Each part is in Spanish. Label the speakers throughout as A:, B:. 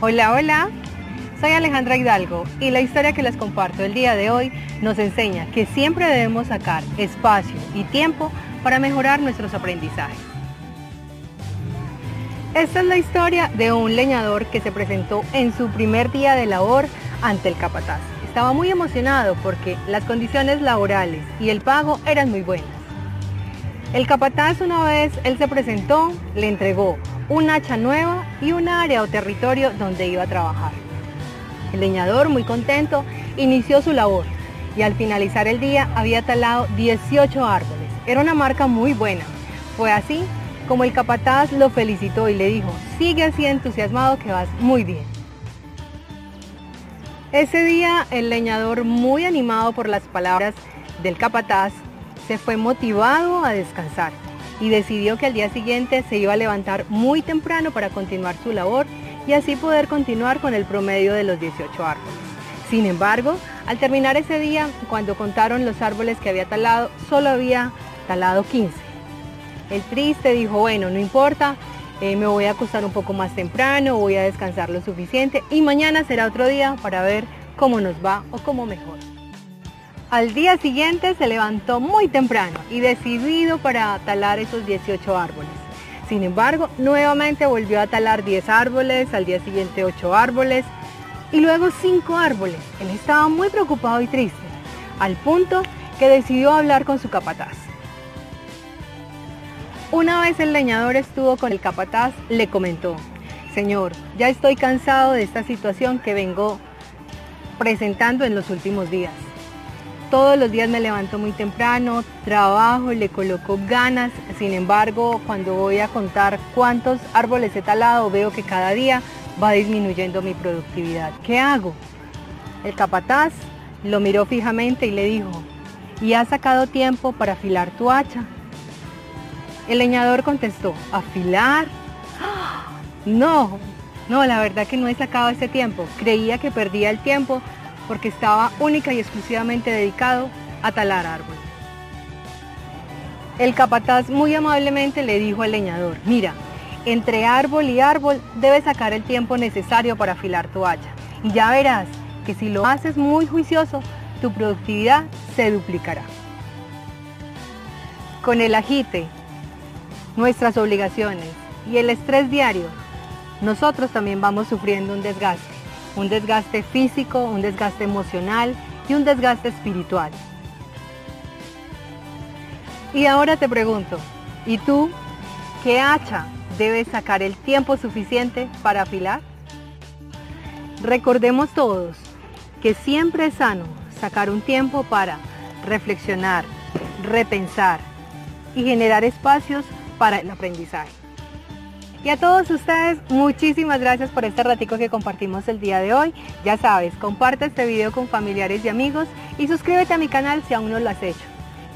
A: Hola, hola. Soy Alejandra Hidalgo y la historia que les comparto el día de hoy nos enseña que siempre debemos sacar espacio y tiempo para mejorar nuestros aprendizajes. Esta es la historia de un leñador que se presentó en su primer día de labor ante el capataz. Estaba muy emocionado porque las condiciones laborales y el pago eran muy buenas. El capataz una vez él se presentó, le entregó un hacha nueva y un área o territorio donde iba a trabajar. El leñador, muy contento, inició su labor y al finalizar el día había talado 18 árboles. Era una marca muy buena. Fue así como el capataz lo felicitó y le dijo, sigue así entusiasmado que vas muy bien. Ese día el leñador, muy animado por las palabras del capataz, se fue motivado a descansar y decidió que al día siguiente se iba a levantar muy temprano para continuar su labor y así poder continuar con el promedio de los 18 árboles. Sin embargo, al terminar ese día, cuando contaron los árboles que había talado, solo había talado 15. El triste dijo, bueno, no importa, eh, me voy a acostar un poco más temprano, voy a descansar lo suficiente y mañana será otro día para ver cómo nos va o cómo mejor. Al día siguiente se levantó muy temprano y decidido para talar esos 18 árboles. Sin embargo, nuevamente volvió a talar 10 árboles, al día siguiente 8 árboles y luego 5 árboles. Él estaba muy preocupado y triste, al punto que decidió hablar con su capataz. Una vez el leñador estuvo con el capataz, le comentó, Señor, ya estoy cansado de esta situación que vengo presentando en los últimos días. Todos los días me levanto muy temprano, trabajo, le coloco ganas. Sin embargo, cuando voy a contar cuántos árboles he talado, veo que cada día va disminuyendo mi productividad. ¿Qué hago? El capataz lo miró fijamente y le dijo, ¿y has sacado tiempo para afilar tu hacha? El leñador contestó, ¿afilar? No, no, la verdad que no he sacado ese tiempo. Creía que perdía el tiempo porque estaba única y exclusivamente dedicado a talar árboles. El capataz muy amablemente le dijo al leñador, mira, entre árbol y árbol debes sacar el tiempo necesario para afilar tu hacha. Y ya verás que si lo haces muy juicioso, tu productividad se duplicará. Con el agite, nuestras obligaciones y el estrés diario, nosotros también vamos sufriendo un desgaste un desgaste físico, un desgaste emocional y un desgaste espiritual. Y ahora te pregunto, ¿y tú qué hacha debes sacar el tiempo suficiente para afilar? Recordemos todos que siempre es sano sacar un tiempo para reflexionar, repensar y generar espacios para el aprendizaje. Y a todos ustedes, muchísimas gracias por este ratico que compartimos el día de hoy. Ya sabes, comparte este video con familiares y amigos y suscríbete a mi canal si aún no lo has hecho.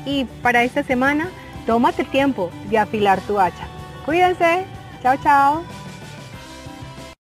A: Y para esta semana, tómate el tiempo de afilar tu hacha. Cuídense. Chao, chao.